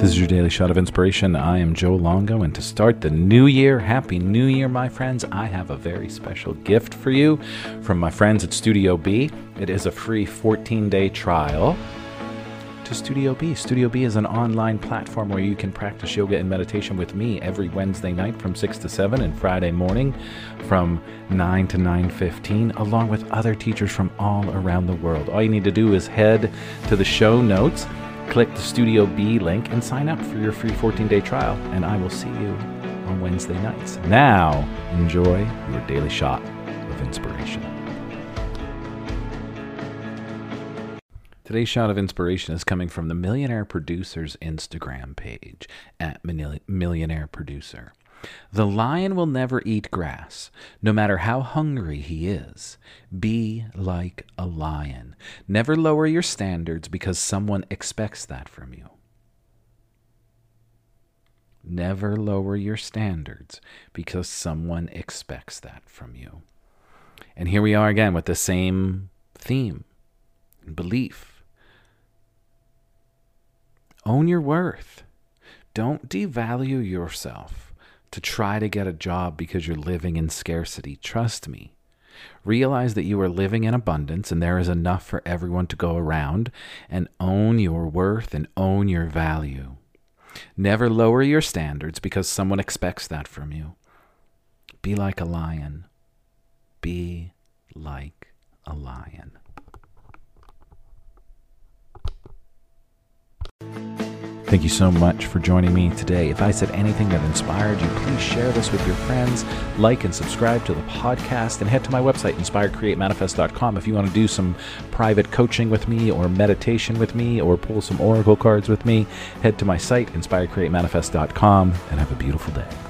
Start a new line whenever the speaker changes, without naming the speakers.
This is your daily shot of inspiration. I am Joe Longo, and to start the new year, Happy New Year, my friends, I have a very special gift for you from my friends at StudioBe. It is a free 14 day trial to StudioBe. Studio B is an online platform where you can practice yoga and meditation with me every Wednesday night from 6 to 7 and Friday morning from 9 to 9:15 along with other teachers from all around the world. All you need to do is head to the show notes Click the StudioBe link and sign up for your free 14 day trial, and I will see you on Wednesday nights. Now, enjoy your daily shot of inspiration. Today's shot of inspiration is coming from the Millionaire Producer's Instagram page at Millionaire Producer. The lion will never eat grass, no matter how hungry he is. Be like a lion. Never lower your standards because someone expects that from you. Never lower your standards because someone expects that from you. And here we are again with the same theme belief. Own your worth. Don't devalue yourself to try to get a job because you're living in scarcity. Trust me. Realize that you are living in abundance and there is enough for everyone to go around, and own your worth and own your value. Never lower your standards because someone expects that from you. Be like a lion. Be like a lion. Thank you so much for joining me today. If I said anything that inspired you, please share this with your friends, like and subscribe to the podcast, and head to my website, inspirecreatemanifest.com, if you want to do some private coaching with me, or meditation with me, or pull some oracle cards with me. Head to my site, inspirecreatemanifest.com, and have a beautiful day.